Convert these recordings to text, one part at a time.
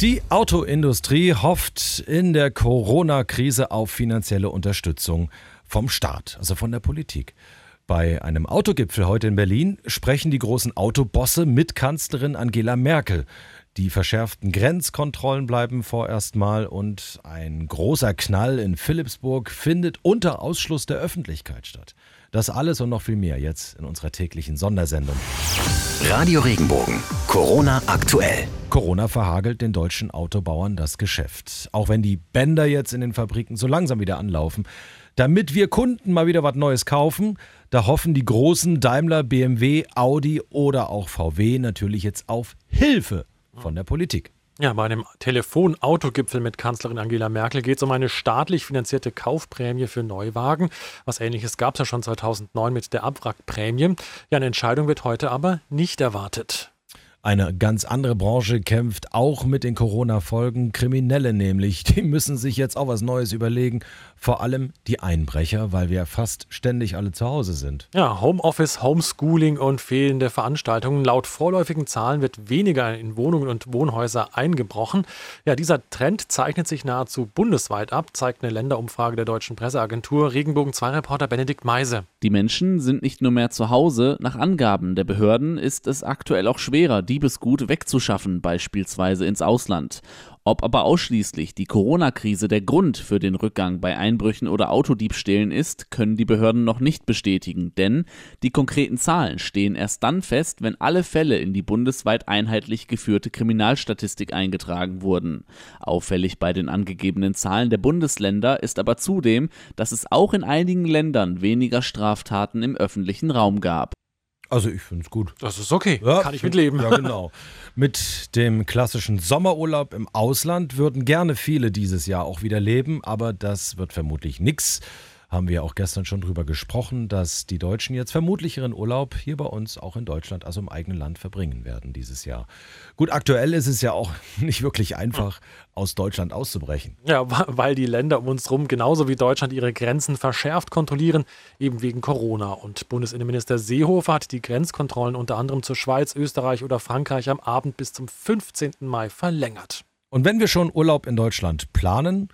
Die Autoindustrie hofft in der Corona-Krise auf finanzielle Unterstützung vom Staat, also von der Politik. Bei einem Autogipfel heute in Berlin sprechen die großen Autobosse mit Kanzlerin Angela Merkel. Die verschärften Grenzkontrollen bleiben vorerst mal und ein großer Knall in Philipsburg findet unter Ausschluss der Öffentlichkeit statt. Das alles und noch viel mehr jetzt in unserer täglichen Sondersendung. Radio Regenbogen. Corona aktuell. Corona verhagelt den deutschen Autobauern das Geschäft. Auch wenn die Bänder jetzt in den Fabriken so langsam wieder anlaufen. Damit wir Kunden mal wieder was Neues kaufen, da hoffen die großen Daimler, BMW, Audi oder auch VW natürlich jetzt auf Hilfe von der Politik. Ja, bei einem Telefon-Autogipfel mit Kanzlerin Angela Merkel geht es um eine staatlich finanzierte Kaufprämie für Neuwagen. Was ähnliches gab es ja schon 2009 mit der Abwrackprämie. Ja, eine Entscheidung wird heute aber nicht erwartet. Eine ganz andere Branche kämpft auch mit den Corona-Folgen. Kriminelle nämlich, die müssen sich jetzt auch was Neues überlegen. Vor allem die Einbrecher, weil wir fast ständig alle zu Hause sind. Ja, Homeoffice, Homeschooling und fehlende Veranstaltungen. Laut vorläufigen Zahlen wird weniger in Wohnungen und Wohnhäuser eingebrochen. Ja, dieser Trend zeichnet sich nahezu bundesweit ab, zeigt eine Länderumfrage der deutschen Presseagentur. Regenbogen 2 Reporter Benedikt Meise. Die Menschen sind nicht nur mehr zu Hause. Nach Angaben der Behörden ist es aktuell auch schwerer, Diebesgut wegzuschaffen, beispielsweise ins Ausland. Ob aber ausschließlich die Corona-Krise der Grund für den Rückgang bei Einbrüchen oder Autodiebstählen ist, können die Behörden noch nicht bestätigen, denn die konkreten Zahlen stehen erst dann fest, wenn alle Fälle in die bundesweit einheitlich geführte Kriminalstatistik eingetragen wurden. Auffällig bei den angegebenen Zahlen der Bundesländer ist aber zudem, dass es auch in einigen Ländern weniger Straftaten im öffentlichen Raum gab. Also ich finde es gut. Das ist okay. Ja, Kann ich mitleben. Ja, genau. Mit dem klassischen Sommerurlaub im Ausland würden gerne viele dieses Jahr auch wieder leben, aber das wird vermutlich nichts haben wir auch gestern schon drüber gesprochen, dass die Deutschen jetzt vermutlich ihren Urlaub hier bei uns auch in Deutschland, also im eigenen Land, verbringen werden dieses Jahr. Gut, aktuell ist es ja auch nicht wirklich einfach, aus Deutschland auszubrechen. Ja, weil die Länder um uns herum genauso wie Deutschland ihre Grenzen verschärft kontrollieren, eben wegen Corona. Und Bundesinnenminister Seehofer hat die Grenzkontrollen unter anderem zur Schweiz, Österreich oder Frankreich am Abend bis zum 15. Mai verlängert. Und wenn wir schon Urlaub in Deutschland planen,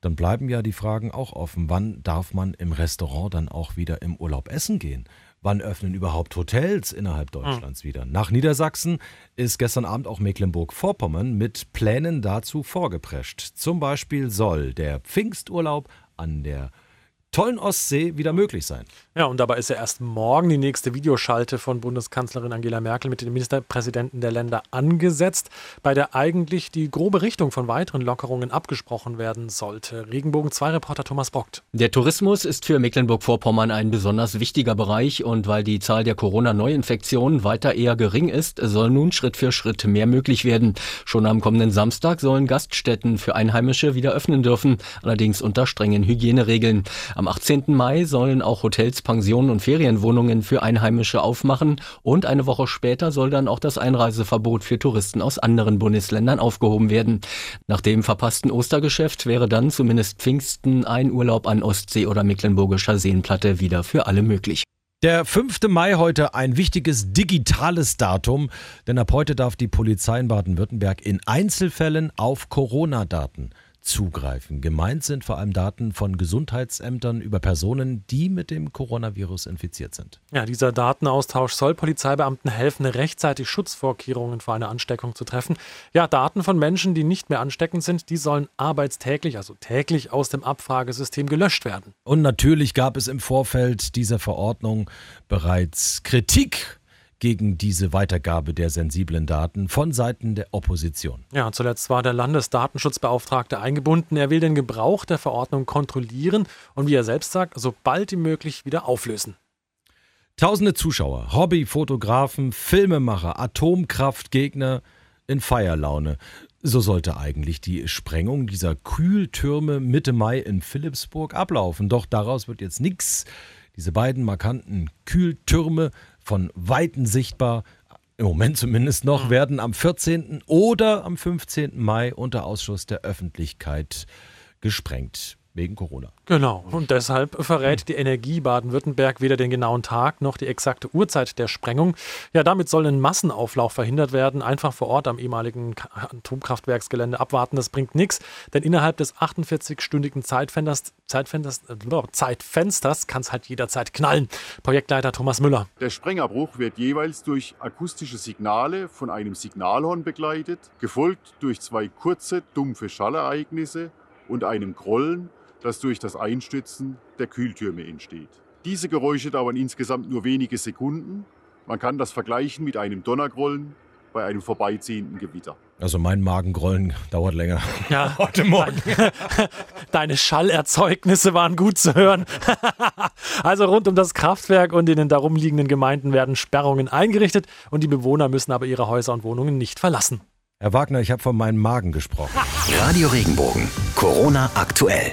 dann bleiben ja die Fragen auch offen. Wann darf man im Restaurant dann auch wieder im Urlaub essen gehen? Wann öffnen überhaupt Hotels innerhalb Deutschlands mhm. wieder? Nach Niedersachsen ist gestern Abend auch Mecklenburg-Vorpommern mit Plänen dazu vorgeprescht. Zum Beispiel soll der Pfingsturlaub an der tollen Ostsee wieder möglich sein. Ja, und dabei ist ja erst morgen die nächste Videoschalte von Bundeskanzlerin Angela Merkel mit den Ministerpräsidenten der Länder angesetzt, bei der eigentlich die grobe Richtung von weiteren Lockerungen abgesprochen werden sollte. Regenbogen 2 Reporter Thomas Bockt. Der Tourismus ist für Mecklenburg-Vorpommern ein besonders wichtiger Bereich und weil die Zahl der Corona-Neuinfektionen weiter eher gering ist, soll nun Schritt für Schritt mehr möglich werden. Schon am kommenden Samstag sollen Gaststätten für Einheimische wieder öffnen dürfen, allerdings unter strengen Hygieneregeln. Am 18. Mai sollen auch Hotels, Pensionen und Ferienwohnungen für Einheimische aufmachen und eine Woche später soll dann auch das Einreiseverbot für Touristen aus anderen Bundesländern aufgehoben werden. Nach dem verpassten Ostergeschäft wäre dann zumindest Pfingsten ein Urlaub an Ostsee oder Mecklenburgischer Seenplatte wieder für alle möglich. Der 5. Mai heute ein wichtiges digitales Datum, denn ab heute darf die Polizei in Baden-Württemberg in Einzelfällen auf Corona-Daten zugreifen. Gemeint sind vor allem Daten von Gesundheitsämtern über Personen, die mit dem Coronavirus infiziert sind. Ja, dieser Datenaustausch soll Polizeibeamten helfen, rechtzeitig Schutzvorkehrungen vor einer Ansteckung zu treffen. Ja, Daten von Menschen, die nicht mehr ansteckend sind, die sollen arbeitstäglich, also täglich aus dem Abfragesystem gelöscht werden. Und natürlich gab es im Vorfeld dieser Verordnung bereits Kritik gegen diese Weitergabe der sensiblen Daten von Seiten der Opposition. Ja, zuletzt war der Landesdatenschutzbeauftragte eingebunden. Er will den Gebrauch der Verordnung kontrollieren und, wie er selbst sagt, so bald wie möglich wieder auflösen. Tausende Zuschauer, Hobbyfotografen, Filmemacher, Atomkraftgegner in Feierlaune. So sollte eigentlich die Sprengung dieser Kühltürme Mitte Mai in Philipsburg ablaufen. Doch daraus wird jetzt nichts. Diese beiden markanten Kühltürme von Weitem sichtbar, im Moment zumindest noch, mhm. werden am 14. oder am 15. Mai unter Ausschuss der Öffentlichkeit gesprengt. Wegen Corona. Genau. Und deshalb verrät die Energie Baden-Württemberg weder den genauen Tag noch die exakte Uhrzeit der Sprengung. Ja, damit soll ein Massenauflauf verhindert werden. Einfach vor Ort am ehemaligen Atomkraftwerksgelände abwarten, das bringt nichts. Denn innerhalb des 48-stündigen Zeitfensters, Zeitfensters, äh, Zeitfensters kann es halt jederzeit knallen. Projektleiter Thomas Müller. Der Sprengabbruch wird jeweils durch akustische Signale von einem Signalhorn begleitet, gefolgt durch zwei kurze, dumpfe Schallereignisse und einem Grollen, das durch das Einstützen der Kühltürme entsteht. Diese Geräusche dauern insgesamt nur wenige Sekunden. Man kann das vergleichen mit einem Donnergrollen bei einem vorbeiziehenden Gewitter. Also mein Magengrollen dauert länger. Ja, heute Morgen. Deine Schallerzeugnisse waren gut zu hören. also rund um das Kraftwerk und in den darum liegenden Gemeinden werden Sperrungen eingerichtet und die Bewohner müssen aber ihre Häuser und Wohnungen nicht verlassen. Herr Wagner, ich habe von meinem Magen gesprochen. Radio Regenbogen. Corona aktuell.